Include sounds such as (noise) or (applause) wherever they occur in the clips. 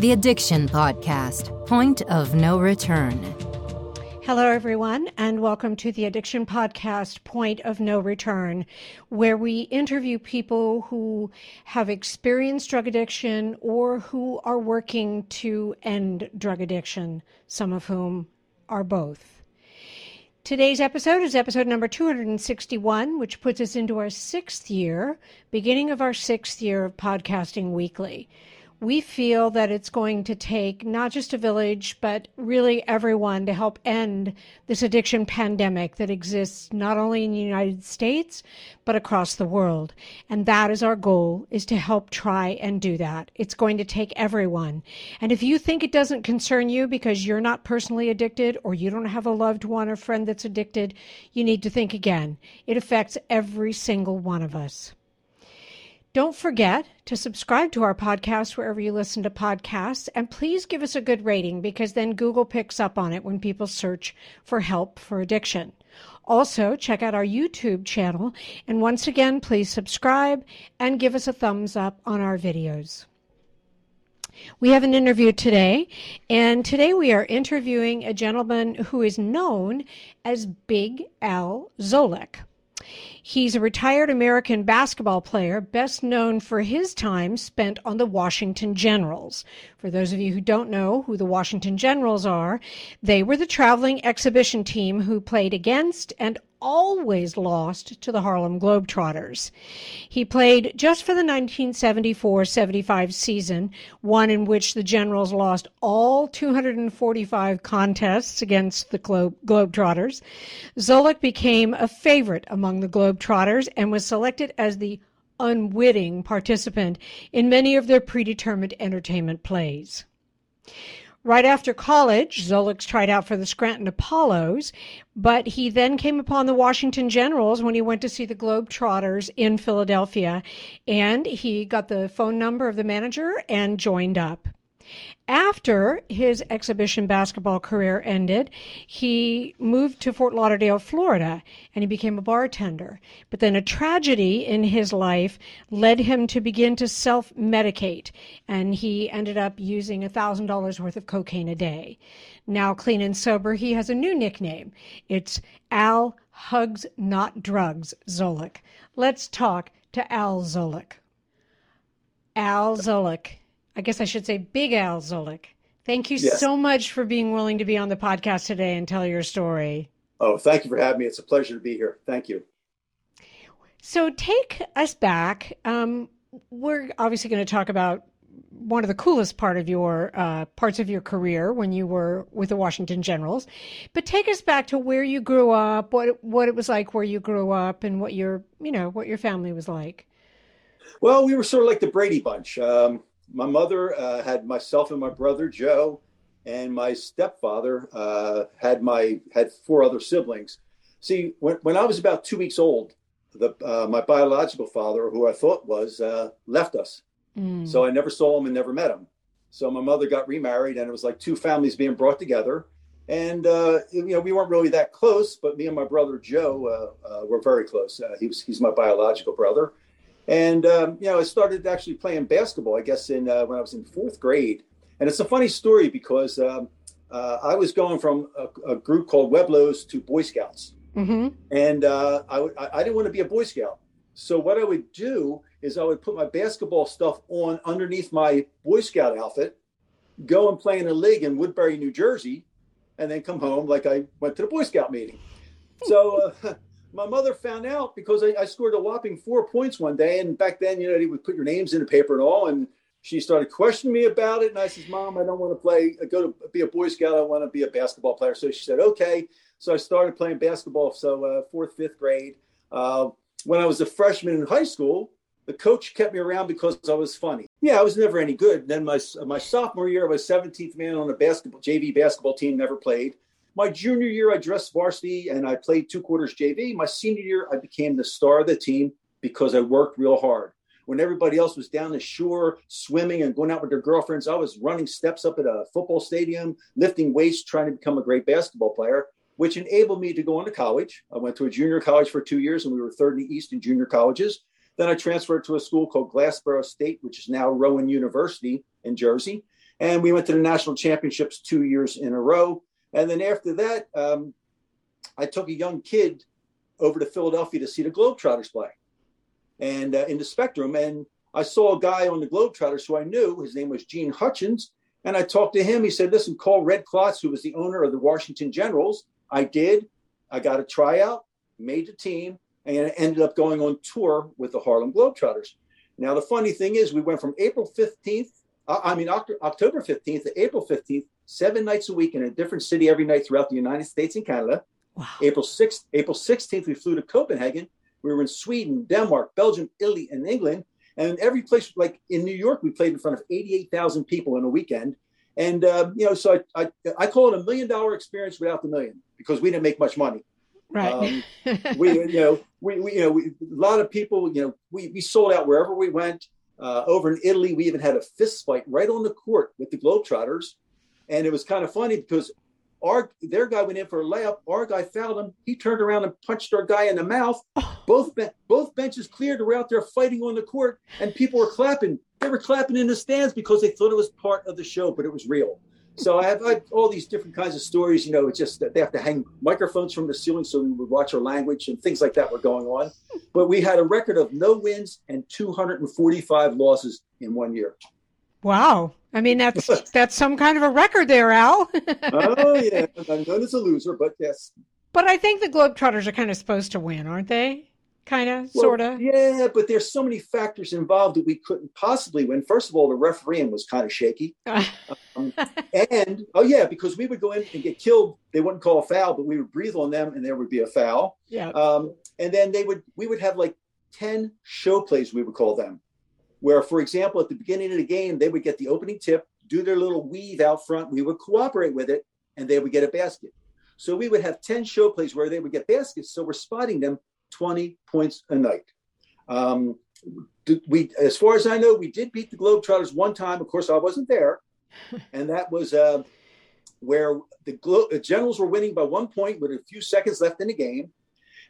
The Addiction Podcast Point of No Return. Hello, everyone, and welcome to the Addiction Podcast Point of No Return, where we interview people who have experienced drug addiction or who are working to end drug addiction, some of whom are both. Today's episode is episode number 261, which puts us into our sixth year, beginning of our sixth year of podcasting weekly we feel that it's going to take not just a village, but really everyone to help end this addiction pandemic that exists not only in the United States, but across the world. And that is our goal, is to help try and do that. It's going to take everyone. And if you think it doesn't concern you because you're not personally addicted or you don't have a loved one or friend that's addicted, you need to think again. It affects every single one of us. Don't forget to subscribe to our podcast wherever you listen to podcasts, and please give us a good rating because then Google picks up on it when people search for help for addiction. Also, check out our YouTube channel, and once again, please subscribe and give us a thumbs up on our videos. We have an interview today, and today we are interviewing a gentleman who is known as Big Al Szolack. He's a retired American basketball player, best known for his time spent on the Washington Generals. For those of you who don't know who the Washington Generals are, they were the traveling exhibition team who played against and always lost to the Harlem Globetrotters. He played just for the 1974 75 season, one in which the Generals lost all 245 contests against the Globe- Globetrotters. Szolack became a favorite among the Globetrotters and was selected as the unwitting participant in many of their predetermined entertainment plays. Right after college, Szolack tried out for the Scranton Apollos, but he then came upon the Washington Generals when he went to see the Globetrotters in Philadelphia, and he got the phone number of the manager and joined up. After his exhibition basketball career ended, he moved to Fort Lauderdale, Florida, and he became a bartender. But then a tragedy in his life led him to begin to self medicate, and he ended up using $1,000 worth of cocaine a day. Now, clean and sober, he has a new nickname. It's Al Hugs Not Drugs Szolack. Let's talk to Al Szolack. Al Szolack I guess I should say Big Al Szolack. Thank you yes. so much for being willing to be on the podcast today and tell your story. Oh, thank you for having me. It's a pleasure to be here. Thank you. So, take us back. Um, we're obviously going to talk about one of the coolest part of your uh, parts of your career when you were with the Washington Generals. But take us back to where you grew up, what what it was like where you grew up, and what your you know what your family was like. Well, we were sort of like the Brady Bunch. Um, my mother uh, had myself and my brother Joe, and my stepfather uh, had my had four other siblings. See, when, when I was about two weeks old, the uh, my biological father, who I thought was, uh, left us. Mm. So I never saw him and never met him. So my mother got remarried, and it was like two families being brought together. And uh, you know, we weren't really that close, but me and my brother Joe uh, were very close. he was he's my biological brother and um, you know, I started actually playing basketball. I guess in uh, when I was in fourth grade. And it's a funny story because um, uh, I was going from a, a, group called Webelos to Boy Scouts, mm-hmm. and uh, I, I didn't want to be a Boy Scout. So what I would do is I would put my basketball stuff on underneath my Boy Scout outfit, go and play in a league in Woodbury, New Jersey, and then come home like I went to the Boy Scout meeting. So uh, my mother found out because I, I, scored a whopping four points one day. And back then, you know, they would put your names in the paper and all. And she started questioning me about it. And I says, Mom, I don't want to play, go to be a Boy Scout. I want to be a basketball player. So she said, okay. So I started playing basketball. So uh, fourth, fifth grade. Uh, when I was a freshman in high school, the coach kept me around because I was funny. Yeah, I was never any good. Then my my sophomore year, I was 17th man on the basketball JV basketball team. Never played. My junior year, I dressed varsity and I played two quarters JV. My senior year, I became the star of the team because I worked real hard. When everybody else was down the shore swimming and going out with their girlfriends, I was running steps up at a football stadium, lifting weights, trying to become a great basketball player, which enabled me to go into college. I went to a junior college for two years and we were third in the East in junior colleges. Then I transferred to a school called Glassboro State, which is now Rowan University in Jersey. And we went to the national championships two years in a row. And then after that, um, I took a young kid over to Philadelphia to see the Globetrotters play and uh, in the Spectrum. And I saw a guy on the Globetrotters who I knew. His name was Gene Hutchins. And I talked to him. He said, listen, call Red Klotz, who was the owner of the Washington Generals. I did. I got a tryout, made the team, and ended up going on tour with the Harlem Globetrotters. Now, the funny thing is, we went from April 15th, uh, I mean, October 15th to April 15th, seven nights a week in a different city every night throughout the United States and Canada. Wow. April 6th, April 16th, we flew to Copenhagen. We were in Sweden, Denmark, Belgium, Italy, and England. And every place, like in New York, we played in front of 88,000 people in a weekend. And, uh, you know, so I, I, I, call it a million dollar experience without the million because we didn't make much money. Right. Um, (laughs) we, you know, we, we you know, we, a lot of people, you know, we, we sold out wherever we went. Uh, over in Italy, we even had a fist fight right on the court with the Globetrotters. And it was kind of funny because our their guy went in for a layup. Our guy fouled him. He turned around and punched our guy in the mouth. Oh. Both both benches cleared. We're out there fighting on the court, and people were clapping. They were clapping in the stands because they thought it was part of the show, but it was real. So I have, I have all these different kinds of stories. You know, it's just that they have to hang microphones from the ceiling so we would watch our language and things like that were going on. (laughs) But we had a record of no wins and 245 losses in one year. Wow. I mean, (laughs) that's that's some kind of a record there, Al. (laughs) oh yeah, I'm known as a loser, but yes. But I think the Globetrotters are kind of supposed to win, aren't they? Kind of, well, sort of. Yeah, but there's so many factors involved that we couldn't possibly win. First of all, the refereeing was kind of shaky, (laughs) um, and oh yeah, because we would go in and get killed. They wouldn't call a foul, but we would breathe on them, and there would be a foul. Yeah. Um, and then they would, we would have like ten show plays. We would call them where, for example, at the beginning of the game, they would get the opening tip, do their little weave out front. We would cooperate with it, and they would get a basket. So we would have 10 show plays where they would get baskets. So we're spotting them 20 points a night. Um, we, as far as I know, we did beat the Globetrotters one time. Of course, I wasn't there. (laughs) And that was uh, where the, Glo- the Generals were winning by one point with a few seconds left in the game.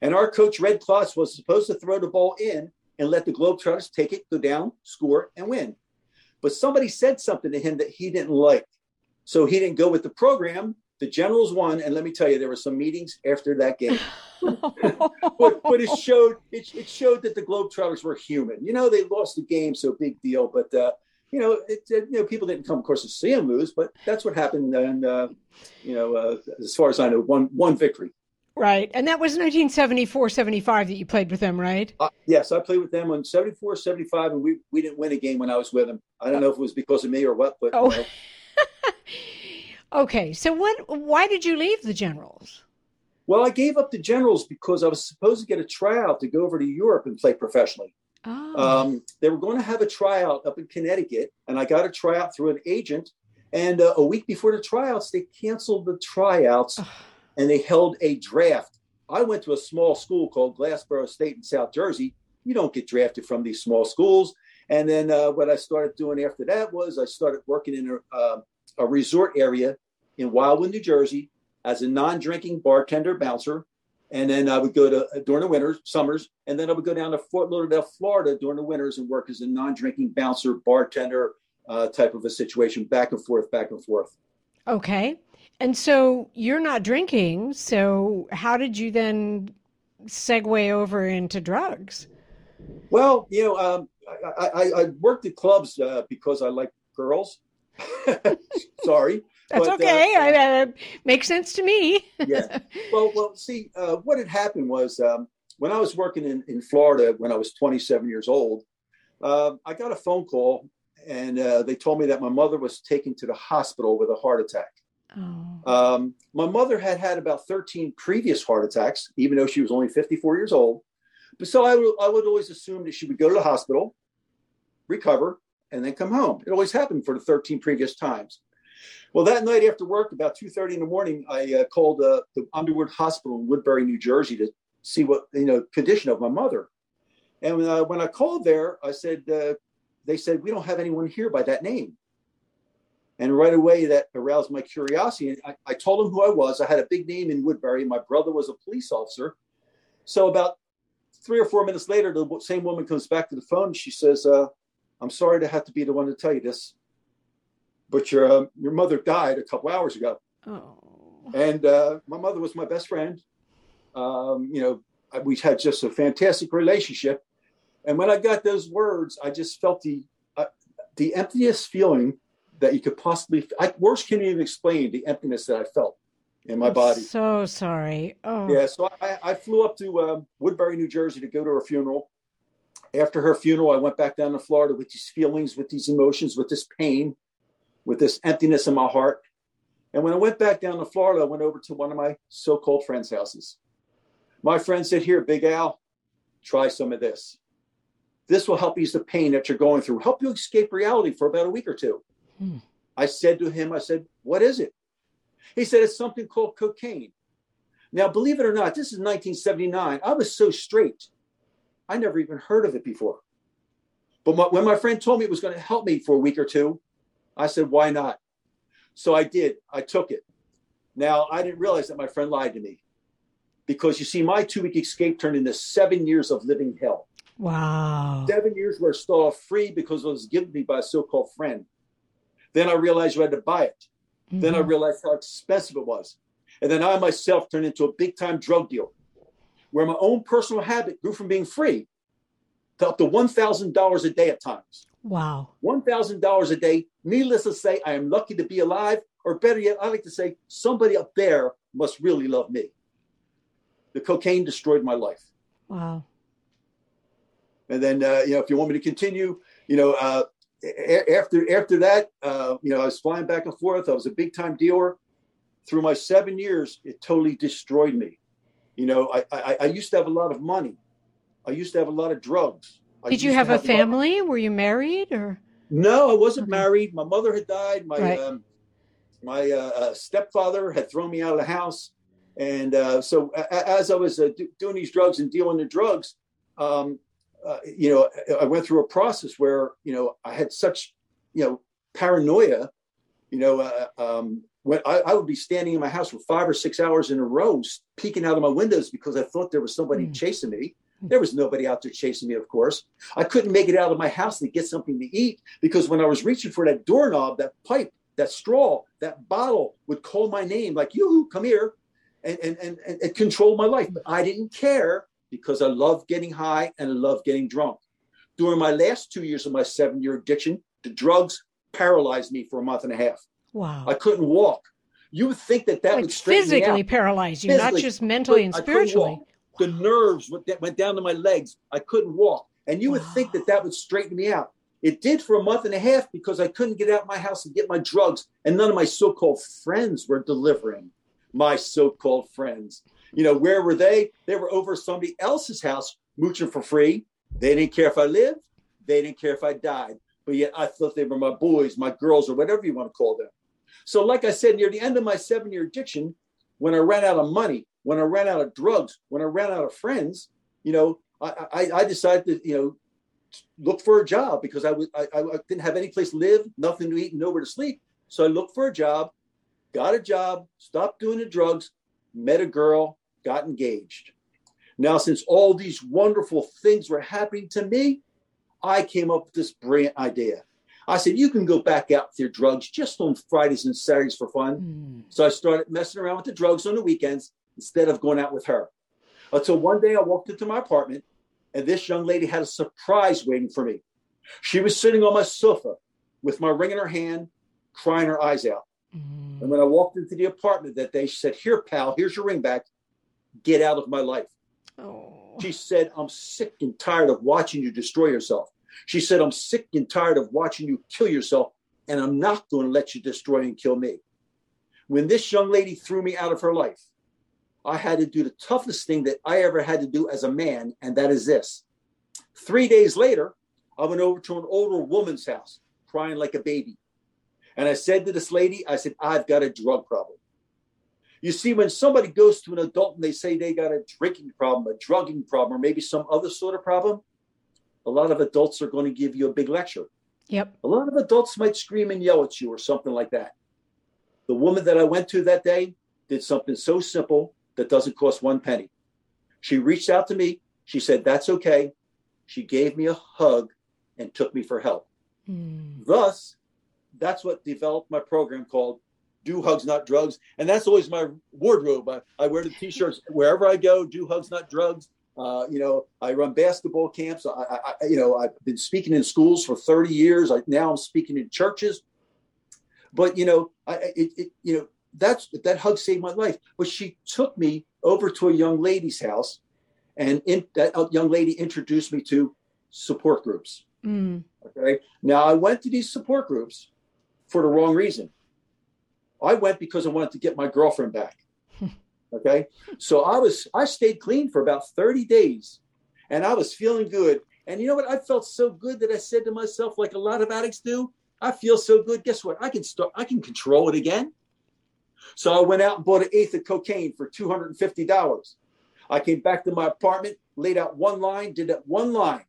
And our coach, Red Klotz, was supposed to throw the ball in and let the Globetrotters take it, go down, score, and win. But somebody said something to him that he didn't like. So he didn't go with the program. The Generals won. And let me tell you, there were some meetings after that game. (laughs) but, but, it showed it, it, showed that the Globetrotters were human. You know, they lost the game, so big deal. But uh, you know, it, you know, people didn't come, of course, to see him lose, but that's what happened. And uh, you know, uh, as far as I know, one one victory. Right. And that was 1974 75 that you played with them, right? Uh, yes, I played with them on 74 75, and we, we didn't win a game when I was with them. I don't know if it was because of me or what, but. Oh. You know. (laughs) okay. So, what, why did you leave the Generals? Well, I gave up the Generals because I was supposed to get a tryout to go over to Europe and play professionally. Oh. Um, they were going to have a tryout up in Connecticut, and I got a tryout through an agent. And uh, a week before the tryouts, they canceled the tryouts and they held a draft. I went to a small school called Glassboro State in South Jersey. You don't get drafted from these small schools. And then uh, what I started doing after that was I started working in a, uh, a resort area in Wildwood, New Jersey, as a non-drinking bartender bouncer. And then I would go to uh, during the winters, summers, and then I would go down to Fort Lauderdale, Florida during the winters and work as a non-drinking bouncer, bartender uh, type of a situation, back and forth, back and forth. Okay. And so you're not drinking. So how did you then segue over into drugs? Well, you know, um, I, I, I, worked at clubs uh, because I like girls. (laughs) Sorry. That's but, okay. Uh, I, uh, makes sense to me. yeah. Well, well. See, uh, what had happened was um, when I was working in, in Florida when I was 27 years old, uh, I got a phone call and uh, they told me that my mother was taken to the hospital with a heart attack. Oh. Um, my mother had had about 13 previous heart attacks, even though she was only 54 years old. But so I, would always assume that she would go to the hospital, recover, and then come home. It always happened for the 13 previous times. Well, that night after work, about 2:30 in the morning, I uh, called uh, the Underwood Hospital in Woodbury, New Jersey, to see what you know condition of my mother. And uh, when I called there, I said, uh, they said we don't have anyone here by that name. And right away, that aroused my curiosity. I, I told him who I was. I had a big name in Woodbury. My brother was a police officer. So about three or four minutes later, the same woman comes back to the phone. And she says, uh, "I'm sorry to have to be the one to tell you this, but your uh, your mother died a couple hours ago. Oh. And uh, my mother was my best friend. Um, you know, we had just a fantastic relationship. And when I got those words, I just felt the uh, the emptiness feeling that you could possibly. I, words can't even explain the emptiness that I felt in my I'm body. So sorry. Oh. Yeah, so I, I flew up to um, Woodbury, New Jersey, to go to her funeral. After her funeral, I went back down to Florida with these feelings, with these emotions, with this pain, with this emptiness in my heart. And when I went back down to Florida, I went over to one of my so-called friends' houses. My friend said, "Here, Big Al, try some of this. This will help ease the pain that you're going through, help you escape reality for about a week or two. Hmm. I said to him, I said, What is it? He said, It's something called cocaine. Now, believe it or not, this is 1979. I was so straight. I never even heard of it before. But my, when my friend told me it was going to help me for a week or two, I said, Why not? So I did. I took it. Now, I didn't realize that my friend lied to me because you see, my two week escape turned into seven years of living hell. Wow. Seven years were still off free because it was given to me by a so called friend. Then I realized you had to buy it. Then I Mhm. realized how expensive it was. And then I myself turned into a big time drug dealer where my own personal habit grew from being free to up to $1,000 a day at times. Wow. $1,000 a day. Needless to say, I am lucky to be alive, or better yet, I like to say, somebody up there must really love me. The cocaine destroyed my life. Wow. And then, uh, you know, if you want me to continue, you know, uh, after after that, uh, you know, I was flying back and forth. I was a big time dealer. Through my seven years, it totally destroyed me. You know, I, I I used to have a lot of money. I used to have a lot of drugs. I Did you to have a family? Were you married or? No, I wasn't Okay. married. My mother had died. My Right. um, my uh, uh, stepfather had thrown me out of the house, and uh, so as I was uh, do- doing these drugs and dealing the drugs, um, uh, you know, I went through a process where you know I had such you know paranoia. You know, uh, um, when I, I would be standing in my house for five or six hours in a row, peeking out of my windows because I thought there was somebody Mm. chasing me. There was nobody out there chasing me, of course. I couldn't make it out of my house to get something to eat because when I was reaching for that doorknob, that pipe, that straw, that bottle would call my name like, you come here and, and, and, and it controlled my life. But I didn't care because I love getting high and I love getting drunk. During my last two years of my seven year addiction, the drugs paralyzed me for a month and a half. Wow. I couldn't walk. You would think that that like would straighten me out. physically paralyze you, not just mentally and spiritually. The nerves went, went down to my legs. I couldn't walk. And you would think that that would straighten me out. It did for a month and a half because I couldn't get out of my house and get my drugs. And none of my so called friends were delivering my so called friends. You know, where were they? They were over somebody else's house mooching for free. They didn't care if I lived, they didn't care if I died. But yet I thought they were my boys, my girls, or whatever you want to call them. So, like I said, near the end of my seven year addiction, when I ran out of money, when I ran out of drugs, when I ran out of friends, you know, I, I, I decided to, you know, look for a job because I, was, I, I didn't have any place to live, nothing to eat, nowhere to sleep. So I looked for a job, got a job, stopped doing the drugs, met a girl, got engaged. Now, since all these wonderful things were happening to me, I came up with this brilliant idea. I said, You can go back out with your drugs just on Fridays and Saturdays for fun. Mm. So I started messing around with the drugs on the weekends instead of going out with her. Until one day I walked into my apartment and this young lady had a surprise waiting for me. She was sitting on my sofa with my ring in her hand, crying her eyes out. Mm. And when I walked into the apartment that day, she said, Here, pal, here's your ring back. Get out of my life. Oh. She said, I'm sick and tired of watching you destroy yourself. She said, I'm sick and tired of watching you kill yourself, and I'm not going to let you destroy and kill me. When this young lady threw me out of her life, I had to do the toughest thing that I ever had to do as a man, and that is this. Three days later, I went over to an older woman's house, crying like a baby. And I said to this lady, I said, I've got a drug problem. You see, when somebody goes to an adult and they say they got a drinking problem, a drugging problem, or maybe some other sort of problem, a lot of adults are going to give you a big lecture. Yep. A lot of adults might scream and yell at you or something like that. The woman that I went to that day did something so simple that doesn't cost one penny. She reached out to me. She said, That's okay. She gave me a hug and took me for help. Mm. Thus, that's what developed my program called Do Hugs Not Drugs. And that's always my wardrobe. I, I wear the t-shirts wherever I go, Do Hugs Not Drugs. Uh, you know, I run basketball camps. I, I, you know, I've been speaking in schools for 30 years. I, now I'm speaking in churches. But you know, I, it, it, you know, that's that hug saved my life. But she took me over to a young lady's house, and in, that young lady introduced me to support groups. Mm. Okay. Now I went to these support groups for the wrong reason. I went because I wanted to get my girlfriend back. (laughs) Okay. So I was, I stayed clean for about 30 days and I was feeling good. And you know what? I felt so good that I said to myself, like a lot of addicts do, I feel so good. Guess what? I can start, I can control it again. So I went out and bought an eighth of cocaine for $250. I came back to my apartment, laid out one line, did that one line.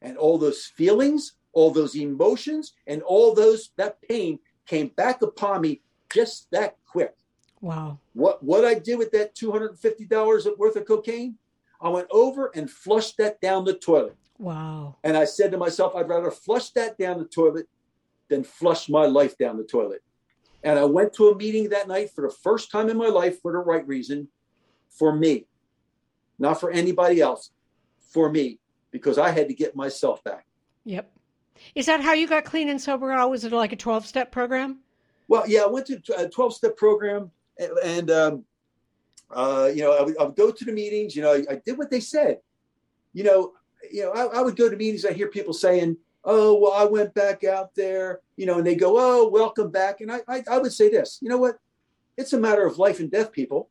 And all those feelings, all those emotions, and all those, that pain came back upon me just that quick. Wow. What what I did with that $250 worth of cocaine, I went over and flushed that down the toilet. Wow. And I said to myself, I'd rather flush that down the toilet than flush my life down the toilet. And I went to a meeting that night for the first time in my life for the right reason, for me, not for anybody else, for me, because I had to get myself back. Yep. Is that how you got clean and sober? Oh, was it like a 12 step program? Well, yeah, I went to a 12 step program and um, uh, you know, I would, I would, go to the meetings. You know, I, I, did what they said. You know, you know, I, I, would go to meetings. I hear people saying, "Oh, well, I went back out there," you know, and they go, "Oh, welcome back." And I, I, I would say this. You know what? It's a matter of life and death, people.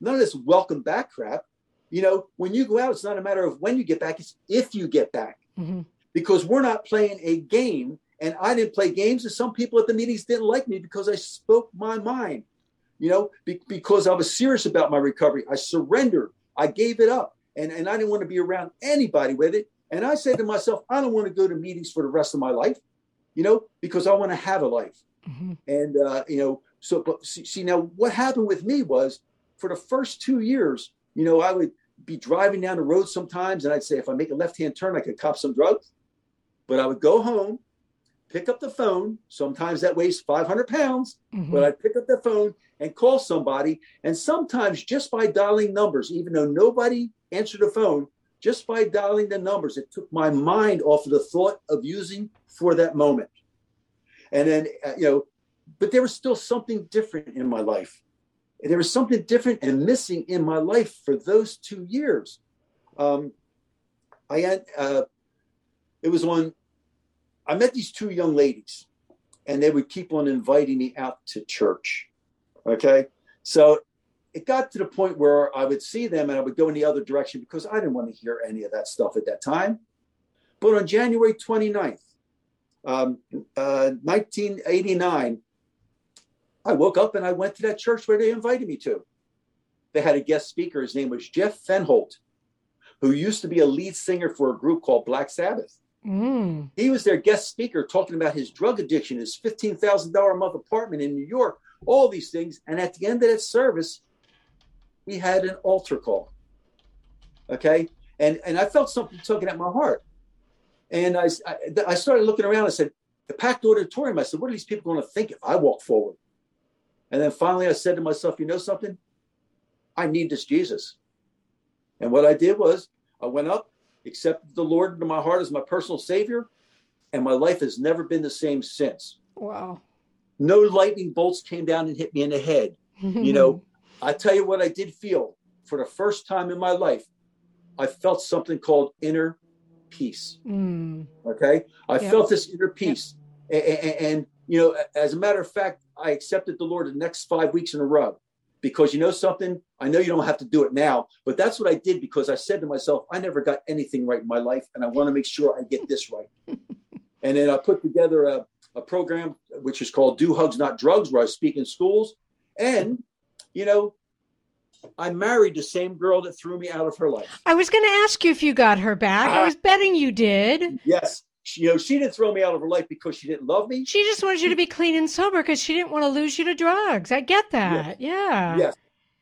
None of this welcome back crap. You know, when you go out, it's not a matter of when you get back; it's if you get back. Mm-hmm. Because we're not playing a game, and I didn't play games, and some people at the meetings didn't like me because I spoke my mind you know, be, because I was serious about my recovery. I surrendered. I gave it up. And, and I didn't want to be around anybody with it. And I said to myself, I don't want to go to meetings for the rest of my life, you know, because I want to have a life. Mm-hmm. And, uh, you know, so, but see, see, now what happened with me was for the first two years, you know, I would be driving down the road sometimes and I'd say, if I make a left hand turn, I could cop some drugs. But I would go home, pick up the phone. Sometimes that weighs 500 pounds, mm-hmm. but I'd pick up the phone and call somebody. And sometimes just by dialing numbers, even though nobody answered the phone, just by dialing the numbers, it took my mind off of the thought of using for that moment. And then, uh, you know, but there was still something different in my life. There was something different and missing in my life for those two years. Um, I had, uh, it was on, I met these two young ladies, and they would keep on inviting me out to church. Okay. So it got to the point where I would see them and I would go in the other direction because I didn't want to hear any of that stuff at that time. But on January 29th, um, uh, 1989, I woke up and I went to that church where they invited me to. They had a guest speaker. His name was Jeff Fenholt, who used to be a lead singer for a group called Black Sabbath. Mm. He was their guest speaker talking about his drug addiction, his $15,000 a month apartment in New York, all these things. And at the end of that service, we had an altar call. Okay. And, and I felt something tugging at my heart. And I, I, I started looking around. I said, the packed auditorium. I said, what are these people going to think if I walk forward? And then finally I said to myself, you know something? I need this Jesus. And what I did was I went up, accepted the Lord into my heart as my personal savior, and my life has never been the same since. Wow no lightning bolts came down and hit me in the head. (laughs) you know, I tell you what I did feel for the first time in my life. I felt something called inner peace. Mm. Okay. I yep. felt this inner peace. Yep. And, and, and, you know, as a matter of fact, I accepted the Lord the next five weeks in a row because you know something? I know you don't have to do it now, but that's what I did because I said to myself, I never got anything right in my life and I want to make sure I get this right. (laughs) and then I put together a, a program which is called Do Hugs Not Drugs, where I speak in schools. And, you know, I married the same girl that threw me out of her life. I was going to ask you if you got her back. I uh-huh. was betting you did. Yes. She, you know, she didn't throw me out of her life because she didn't love me. She just wanted you to be clean and sober because she didn't want to lose you to drugs. I get that. Yes. Yeah. Yes.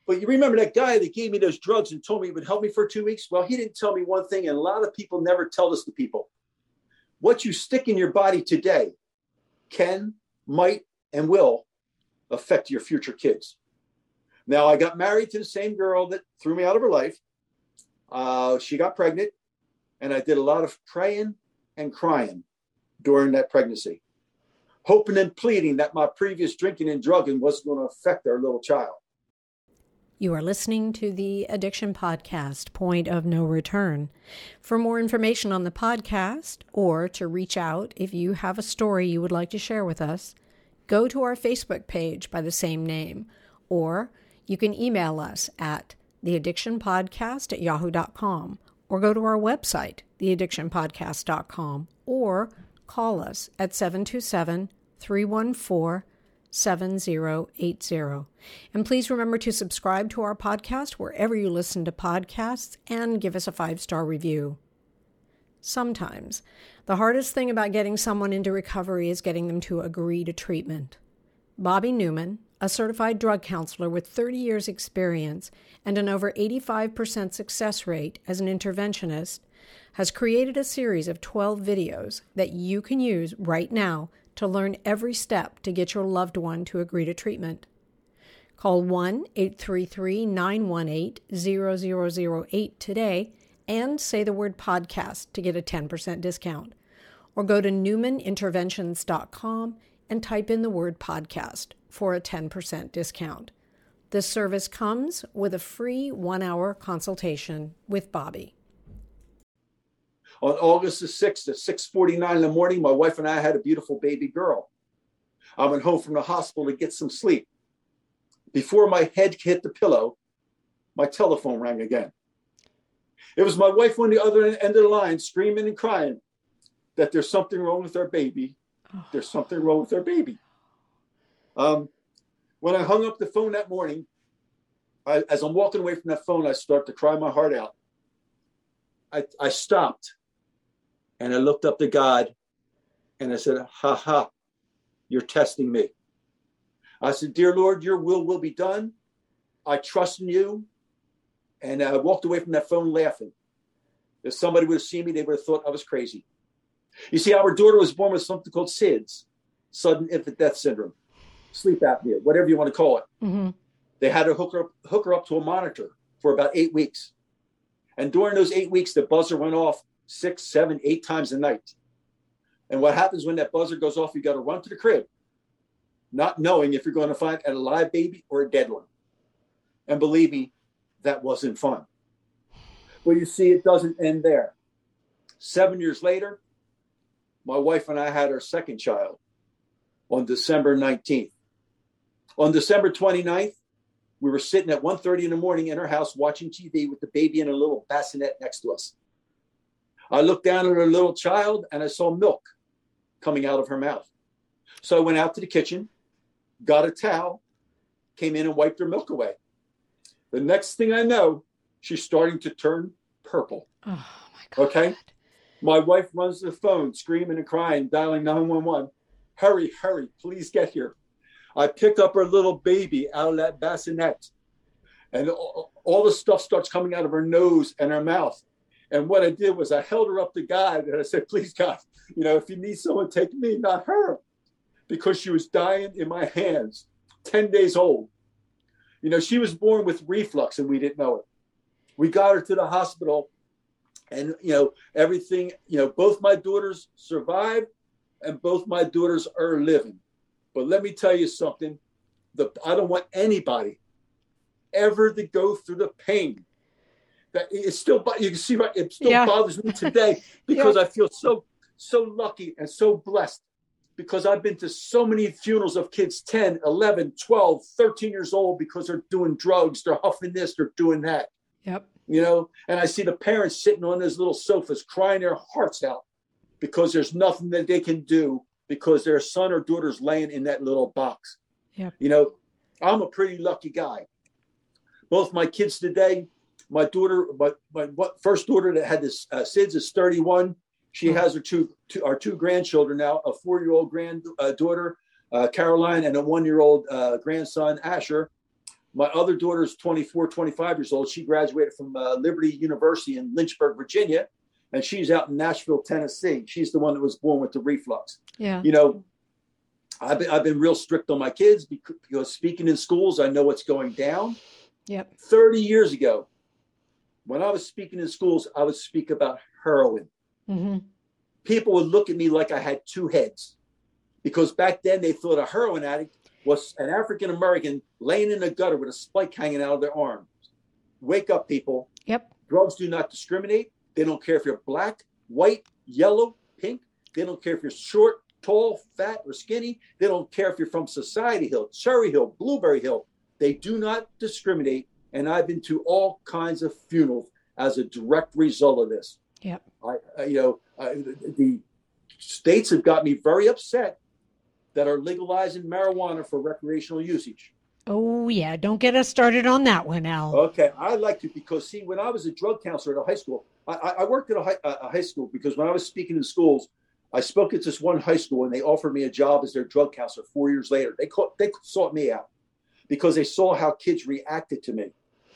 But you remember that guy that gave me those drugs and told me it would help me for two weeks? Well, he didn't tell me one thing, and a lot of people never tell this to people. What you stick in your body today can, might, and will affect your future kids. Now, I got married to the same girl that threw me out of her life. Uh, she got pregnant, and I did a lot of praying and crying during that pregnancy, hoping and pleading that my previous drinking and drugging wasn't going to affect our little child. You are listening to the Addiction Podcast, Point of No Return. For more information on the podcast or to reach out if you have a story you would like to share with us, go to our Facebook page by the same name, or you can email us at theaddictionpodcast at yahoo.com, or go to our website, theaddictionpodcast.com, or call us at 727 314 7080. And please remember to subscribe to our podcast wherever you listen to podcasts and give us a five star review. Sometimes, the hardest thing about getting someone into recovery is getting them to agree to treatment. Bobby Newman, a certified drug counselor with 30 years' experience and an over 85% success rate as an interventionist, has created a series of 12 videos that you can use right now to learn every step to get your loved one to agree to treatment. Call 1 833 918 0008 today and say the word podcast to get a 10% discount. Or go to newmaninterventions.com and type in the word podcast for a 10% discount. This service comes with a free one hour consultation with Bobby. On August the 6th at 6:49 in the morning, my wife and I had a beautiful baby girl. I went home from the hospital to get some sleep. Before my head hit the pillow, my telephone rang again. It was my wife on the other end of the line screaming and crying that there's something wrong with our baby. There's something wrong with our baby. Um, when I hung up the phone that morning, I, as I'm walking away from that phone, I start to cry my heart out. I, I stopped and I looked up to God and I said, Ha ha, you're testing me. I said, Dear Lord, your will will be done. I trust in you. And I walked away from that phone laughing. If somebody would have seen me, they would have thought I was crazy. You see, our daughter was born with something called SIDS, sudden infant death syndrome, sleep apnea, whatever you want to call it. Mm-hmm. They had to hook her, up, hook her up to a monitor for about eight weeks. And during those eight weeks, the buzzer went off six, seven, eight times a night. And what happens when that buzzer goes off? You got to run to the crib, not knowing if you're going to find a live baby or a dead one. And believe me, that wasn't fun. Well, you see, it doesn't end there. Seven years later, my wife and I had our second child on December 19th. On December 29th, we were sitting at 1.30 in the morning in our house watching TV with the baby in a little bassinet next to us. I looked down at her little child and I saw milk coming out of her mouth. So I went out to the kitchen, got a towel, came in and wiped her milk away. The next thing I know, she's starting to turn purple. Oh my God. Okay. My wife runs to the phone, screaming and crying, dialing 911. Hurry, hurry, please get here. I pick up her little baby out of that bassinet, and all, all the stuff starts coming out of her nose and her mouth. And what I did was I held her up to God and I said, please, God, you know, if you need someone, take me, not her, because she was dying in my hands, 10 days old. You know, she was born with reflux and we didn't know it. We got her to the hospital and, you know, everything, you know, both my daughters survived and both my daughters are living. But let me tell you something. The, I don't want anybody ever to go through the pain that it still you can see right it still yeah. bothers me (laughs) today because yeah. I feel so so lucky and so blessed because I've been to so many funerals of kids 10, 11, 12, 13 years old because they're doing drugs, they're huffing this, they're doing that. Yep. You know, and I see the parents sitting on those little sofas crying their hearts out because there's nothing that they can do because their son or daughter's laying in that little box. Yeah. You know, I'm a pretty lucky guy. Both my kids today, my daughter, my, my first daughter that had this uh, SIDS is 31. She mm-hmm. has her two, two, our two grandchildren now, a four-year-old granddaughter, uh, uh, Caroline, and a one-year-old uh, grandson, Asher. My other daughter is 24, 25 years old. She graduated from uh, Liberty University in Lynchburg, Virginia, and she's out in Nashville, Tennessee. She's the one that was born with the reflux. Yeah. You know, I've been, I've been real strict on my kids because, because speaking in schools, I know what's going down. Yep. 30 years ago, when I was speaking in schools, I would speak about heroin. hmm People would look at me like I had two heads because back then they thought a heroin addict was an African American laying in a gutter with a spike hanging out of their arm. Wake up, people. Yep. Drugs do not discriminate. They don't care if you're black, white, yellow, pink. They don't care if you're short, tall, fat, or skinny. They don't care if you're from Society Hill, Cherry Hill, Blueberry Hill. They do not discriminate. And I've been to all kinds of funerals as a direct result of this. Yep. I, you know, I, the states have got me very upset that are legalizing marijuana for recreational usage. Oh yeah, don't get us started on that one, Al. Okay, I like to because see, when I was a drug counselor at a high school, I, I worked at a high, a high school because when I was speaking in schools, I spoke at this one high school and they offered me a job as their drug counselor. Four years later, they caught, they sought me out because they saw how kids reacted to me,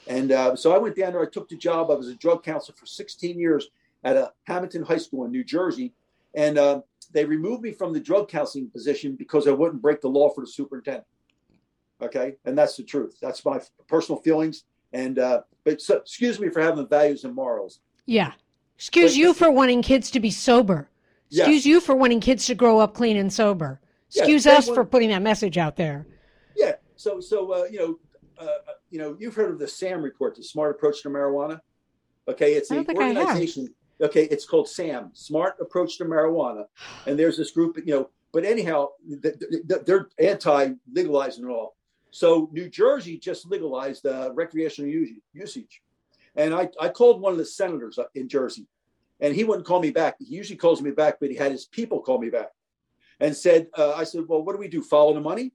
and uh, so I went down there. I took the job. I was a drug counselor for 16 years at a Hamilton High School in New Jersey, and uh, they removed me from the drug counseling position because I wouldn't break the law for the superintendent. Okay, and that's the truth. That's my personal feelings. And uh, but so, excuse me for having values and morals. Yeah. Excuse But- you for wanting kids to be sober. Excuse you for wanting kids to grow up clean and sober. Excuse us want- for putting that message out there. Yeah. So so uh, you know uh, you know you've heard of the SAM report, the Smart Approach to Marijuana. Okay, it's an organization. Okay, it's called SAM, Smart Approach to Marijuana, and there's this group. You know, but anyhow, th- th- th- they're anti legalizing it all. So New Jersey just legalized uh, recreational usage, and I I called one of the senators in Jersey, and he wouldn't call me back. He usually calls me back, but he had his people call me back, and said, uh, I said, well, what do we do? Follow the money?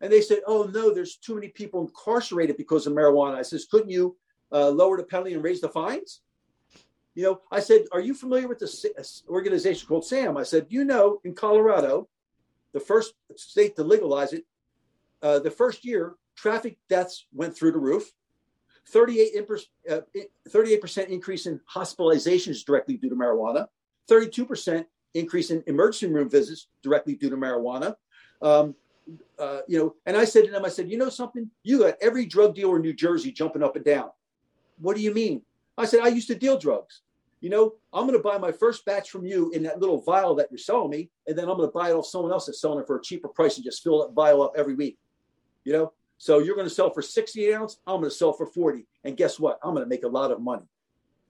And they said, oh, no, there's too many people incarcerated because of marijuana. I says, couldn't you uh, lower the penalty and raise the fines? You know, I said, are you familiar with this organization called SAM? I said, you know, in Colorado, the first state to legalize it, uh, the first year, traffic deaths went through the roof. 38 uh, 38% increase in hospitalizations directly due to marijuana. 32% increase in emergency room visits directly due to marijuana. Um, uh, you know, and I said to them, I said, you know something? You got every drug dealer in New Jersey jumping up and down. What do you mean? I said, I used to deal drugs. You know, I'm going to buy my first batch from you in that little vial that you're selling me, and then I'm going to buy it off someone else that's selling it for a cheaper price and just fill that vial up every week. You know, so you're going to sell for 60 ounce, I'm going to sell for 40. And guess what? I'm going to make a lot of money.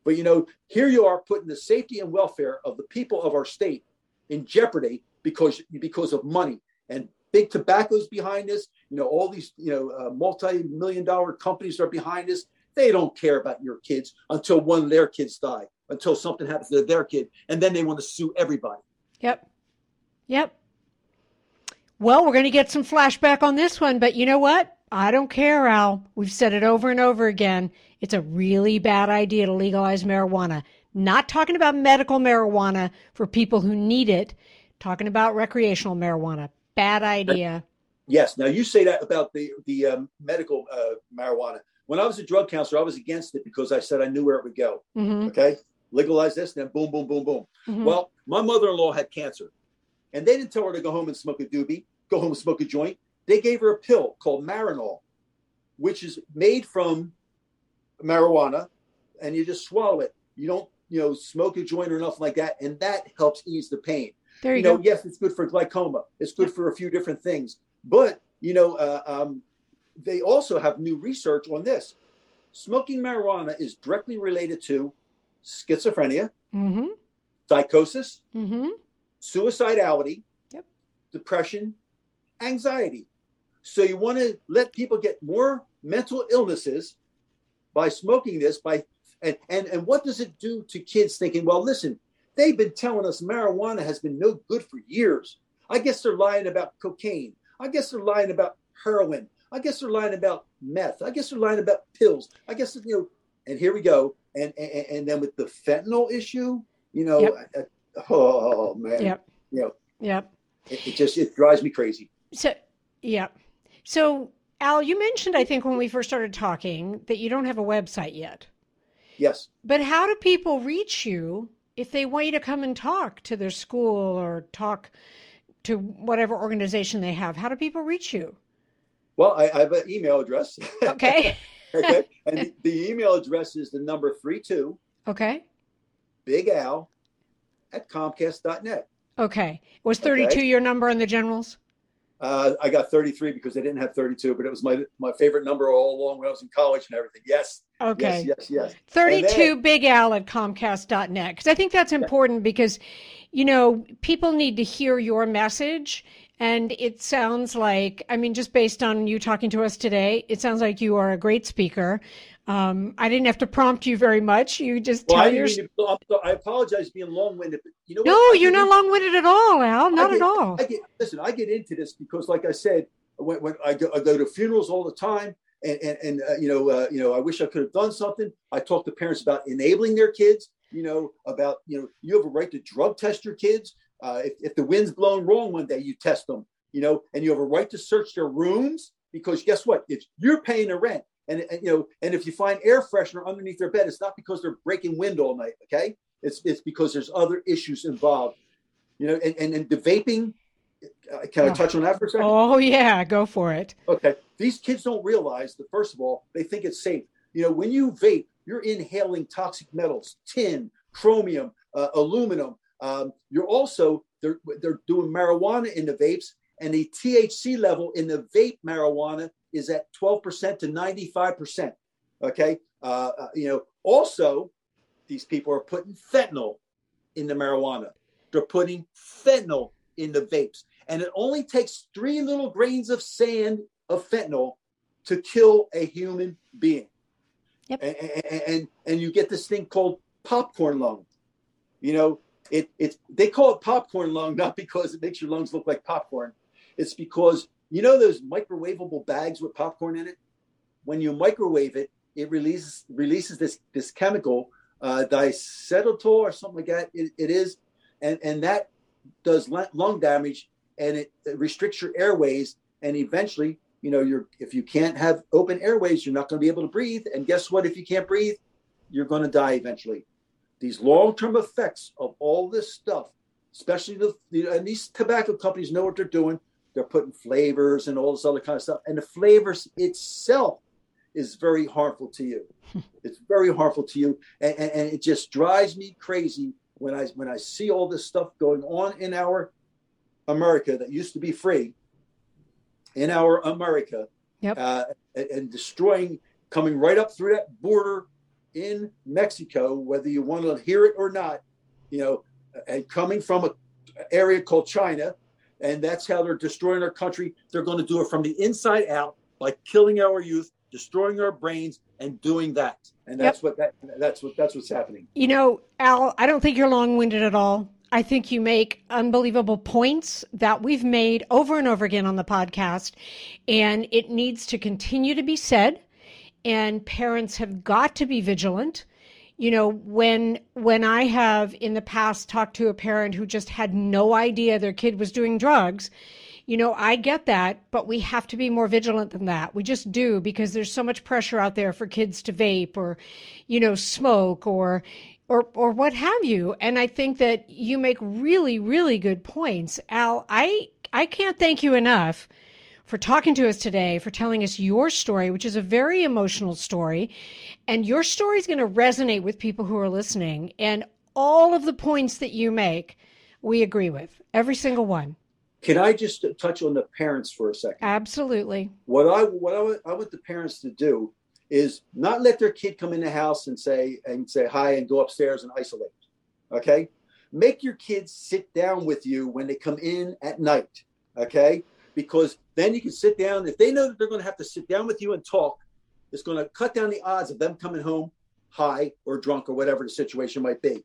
But you know, here you are putting the safety and welfare of the people of our state in jeopardy because because of money and big tobacco's behind this. You know, all these you know uh, multi-million dollar companies are behind this. They don't care about your kids until one of their kids die, until something happens to their kid, and then they want to sue everybody. Yep. Yep. Well, we're going to get some flashback on this one, but you know what? I don't care, Al. We've said it over and over again. It's a really bad idea to legalize marijuana. Not talking about medical marijuana for people who need it, talking about recreational marijuana. Bad idea. Yes. Now you say that about the the um, medical uh, marijuana. When I was a drug counselor, I was against it because I said I knew where it would go. hmm Okay, legalize this, then boom, boom, boom, boom. hmm Well, my mother-in-law had cancer, and they didn't tell her to go home and smoke a doobie, go home and smoke a joint. They gave her a pill called Marinol, which is made from marijuana, and you just swallow it. You don't, you know, smoke a joint or nothing like that, and that helps ease the pain. there you, You know, go. yes, it's good for glaucoma. It's good for a few different things, but you know, uh, um, they also have new research on this. Smoking marijuana is directly related to schizophrenia, hmm psychosis, hmm suicidality, Yep. depression, anxiety. So you want to let people get more mental illnesses by smoking this by and, and and what does it do to kids thinking, well, listen, they've been telling us marijuana has been no good for years. I guess they're lying about cocaine. I guess they're lying about heroin. I guess they're lying about meth. I guess they're lying about pills. I guess you know, and here we go. And and, and then with the fentanyl issue, you know, Yep. oh man, Yep. you know, Yep. it, it just it drives me crazy. So, yeah. So, Al, you mentioned, I think, when we first started talking, that you don't have a website yet. Yes. But how do people reach you if they want you to come and talk to their school or talk to whatever organization they have, how do people reach you? Well, I, I have an email address. (laughs) Okay. okay. (laughs) And the, email address is the number three two okay. Big Al at Comcast.net. Okay. Was 32 Okay. your number on the generals? Uh, I got 33 because they didn't have 32, but it was my my favorite number all along when I was in college and everything. Yes, Okay. yes, yes, yes. 32 Big Al at Comcast.net. Because I think that's important because, you know, people need to hear your message. And it sounds like, I mean, just based on you talking to us today, it sounds like you are a great speaker. Um, I didn't have to prompt you very much. You just Well, tell I, your. to, so- apologize being long-winded, but you know what? No, I you're get not long winded at all, Al. Not I at all. I get listen. I get into this because, like I said, when, when I, go, I go to funerals all the time, and and, and uh, you know, uh, you know, I wish I could have done something. I talk to parents about enabling their kids. You know, about you know, you have a right to drug test your kids. Uh, if, if the wind's blowing wrong one day, you test them. You know, and you have a right to search their rooms because guess what? If you're paying the rent, and, and you know, and if you find air freshener underneath their bed, it's not because they're breaking wind all night. Okay, it's it's because there's other issues involved. You know, and and, and the vaping. uh, Can I Oh. touch on that for a second? Oh, yeah. Go for it. Okay. These kids don't realize that, first of all, they think it's safe. You know, when you vape, you're inhaling toxic metals, tin, chromium, uh, aluminum. Um, you're also, they're, they're doing marijuana in the vapes, and the THC level in the vape marijuana is at 12% to 95%. Okay. Uh, uh, you know, also, these people are putting fentanyl in the marijuana. They're putting fentanyl in the vapes. And it only takes three little grains of sand of fentanyl to kill a human being. Yep. And, and, and, and you get this thing called popcorn lung. You know, it, it they call it popcorn lung not because it makes your lungs look like popcorn. It's because you know those microwavable bags with popcorn in it? When you microwave it, it releases releases this this chemical, uh, diacetyltol or something like that. It, it is, and and that does lung damage and it, it restricts your airways. And eventually, you know, you're if you can't have open airways, you're not going to be able to breathe. And guess what? If you can't breathe, you're going to die eventually. These long-term effects of all this stuff, especially the, the and these tobacco companies know what they're doing. They're putting flavors and all this other kind of stuff, and the flavors itself is very harmful to you. (laughs) it's very harmful to you, and, and, and it just drives me crazy when I when I see all this stuff going on in our America that used to be free, in our America, Yep. uh, and, and destroying, coming right up through that border in Mexico, whether you want to hear it or not, you know, and coming from a area called China, and that's how they're destroying our country. They're going to do it from the inside out by killing our youth, destroying our brains, and doing that. And that's what that that's what that's what's happening. You know, Al, I don't think you're long winded at all. I think you make unbelievable points that we've made over and over again on the podcast, and it needs to continue to be said. And parents have got to be vigilant. You know, when when I have in the past talked to a parent who just had no idea their kid was doing drugs, you know, I get that, but we have to be more vigilant than that. We just do because there's so much pressure out there for kids to vape or, you know, smoke or or or what have you. And I think that you make really really good points. Al, I I can't thank you enough for talking to us today, for telling us your story, which is a very emotional story. And your story is going to resonate with people who are listening. And all of the points that you make, we agree with. Every single one. Can I just touch on the parents for a second? Absolutely. What I what I, want- I want the parents to do is not let their kid come in the house and say and say hi and go upstairs and isolate. Okay, make your kids sit down with you when they come in at night. Okay, because then you can sit down. If they know that they're going to have to sit down with you and talk, it's going to cut down the odds of them coming home high or drunk or whatever the situation might be.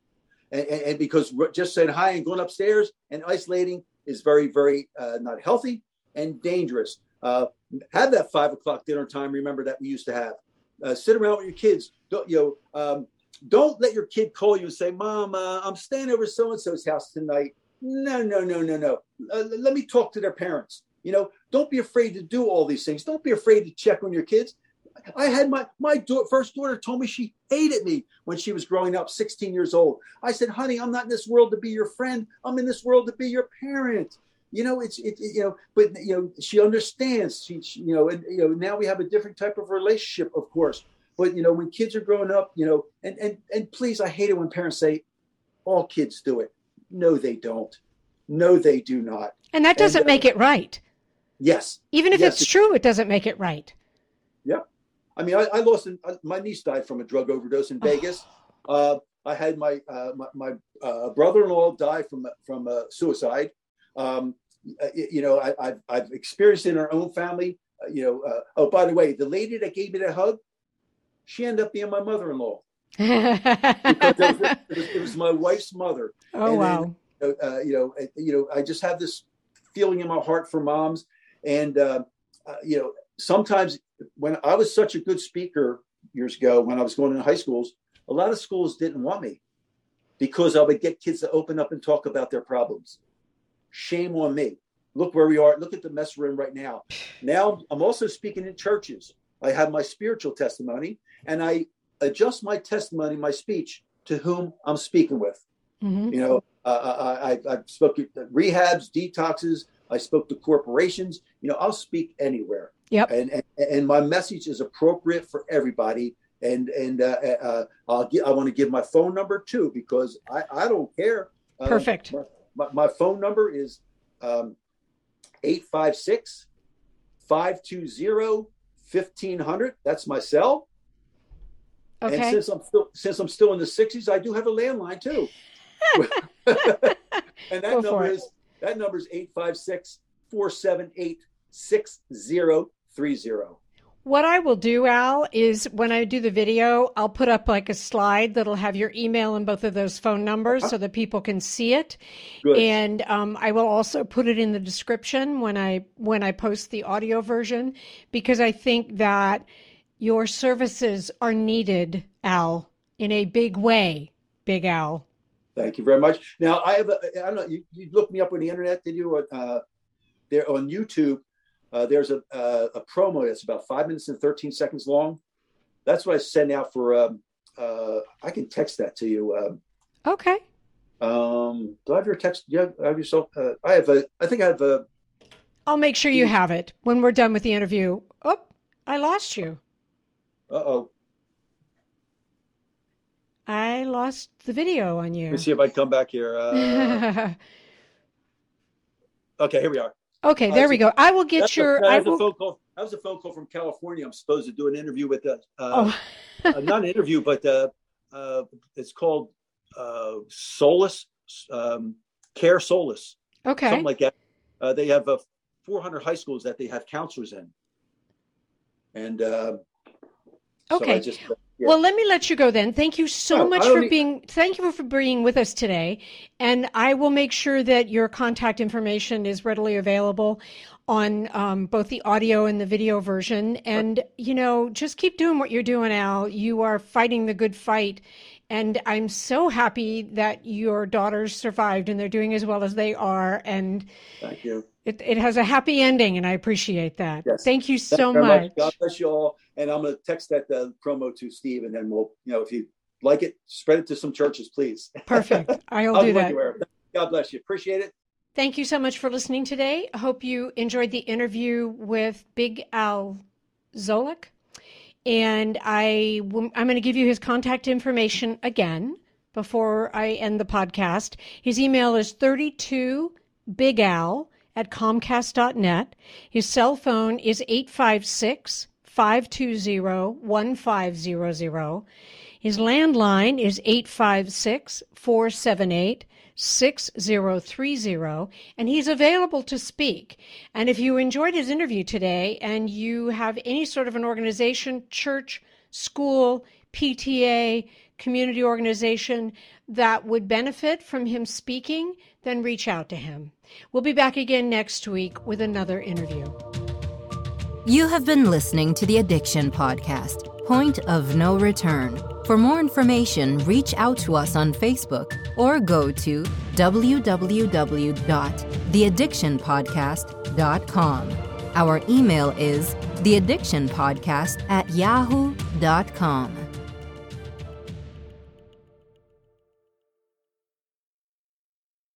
And, and, and because just saying hi and going upstairs and isolating is very, very uh, not healthy and dangerous. Uh, have that five o'clock dinner time. Remember that we used to have. Uh, sit around with your kids. Don't you know? Um, don't let your kid call you and say, "Mom, uh, I'm staying over so and so's house tonight." No, no, no, no, no. Uh, let me talk to their parents. You know, don't be afraid to do all these things. Don't be afraid to check on your kids. I had my my first daughter told me she hated me when she was growing up, 16 years old. I said, "Honey, I'm not in this world to be your friend. I'm in this world to be your parent." you know, it's it, it, you know, but you know, she understands. She, she, you know, and you know, now we have a different type of relationship, of course. But you know, when kids are growing up, you know, and and and please, I hate it when parents say, "All kids do it." No, they don't. No, they do not. And that doesn't and, uh, make it right. Yes. Even if yes, it's true, it doesn't make it right. Yeah. I mean, I, I lost an, uh, my niece died from a drug overdose in Vegas. Uh, I had my uh, my, my uh, brother-in-law die from from uh, suicide. Um, you know, I, have I've experienced in our own family. Uh, you know, uh, oh by the way, the lady that gave me that hug, she ended up being my mother-in-law. it, was, it, was, it, was, my wife's mother. Oh and wow! Then, you know, you know, I just have this feeling in my heart for moms, and you know, sometimes when I was such a good speaker years ago, when I was going to high schools, a lot of schools didn't want me because I would get kids to open up and talk about their problems. Shame on me. Look where we are. Look at the mess we're in right now. Now I'm also speaking in churches. I have my spiritual testimony and I adjust my testimony, my speech to whom I'm speaking with. Mm-hmm. You know, uh, I, I, I spoke to rehabs, detoxes. I spoke to corporations. You know, I'll speak anywhere. Yep. And, and, and my message is appropriate for everybody and and uh, uh, I'll get, I want to give my phone number too because I, I don't care. Uh, Perfect. My, my, my, phone number is um, 856 520 1500. That's my cell. Okay. And since I'm still since I'm still in the 60s, I do have a landline too. (laughs) (laughs) and that Go number is that number is 856 478 6030. What I will do, Al, is when I do the video, I'll put up like a slide that'll have your email and both of those phone numbers uh-huh. so that people can see it. Good. And um, I will also put it in the description when I when I post the audio version because I think that your services are needed, Al, in a big way. Big Al. Thank you very much. Now I have a, I don't know you, you looked me up on the internet, did you? Uh, there on YouTube uh, there's a, a, a, promo that's about five minutes and 13 seconds long. That's what I send out for. Um, uh, I can text that to you. Um, okay. Um, do I have your text? Yeah, I have yourself. Uh, I have a. I think I have a. I'll make sure you have it when we're done with the interview. Oh, I lost you. Uh oh. I lost the video on you. Let me see if I come back here. Uh... (laughs) okay, here we are. Okay, there uh, we go. I will get your. A, I will... a phone call, that was a phone call from California. I'm supposed to do an interview with a, uh, oh. uh, not an interview, but uh, uh, it's called uh, Solace um, Care Solace. Okay, something like that. Uh, they have uh, 400 high schools that they have counselors in, and uh, okay. So just, yeah. Well, let me let you go then. Thank you so oh, much for need... being. Thank you for being with us today, and I will make sure that your contact information is readily available on um, both the audio and the video version. And you know, just keep doing what you're doing, Al. You are fighting the good fight, and I'm so happy that your daughters survived and they're doing as well as they are. And thank you. It, it has a happy ending, and I appreciate that. Yes. Thank you so much. much. God bless you all. And I'm going to text that uh, promo to Steve, and then we'll, you know, if you like it, spread it to some churches, please. (laughs) Perfect. I'll do that. God bless you. Appreciate it. Thank you so much for listening today. I hope you enjoyed the interview with Big Al Szolack. And I, I'm going to give you his contact information again before I end the podcast. His email is 32bigal at comcast.net. His cell phone is 856 520 1500. His landline is 856 478 6030, and he's available to speak. And if you enjoyed his interview today and you have any sort of an organization, church, school, PTA, community organization that would benefit from him speaking, then reach out to him. We'll be back again next week with another interview. You have been listening to the Addiction Podcast, Point of No Return. For more information, reach out to us on Facebook or go to www.theaddictionpodcast.com. Our email is theaddictionpodcast at yahoo.com.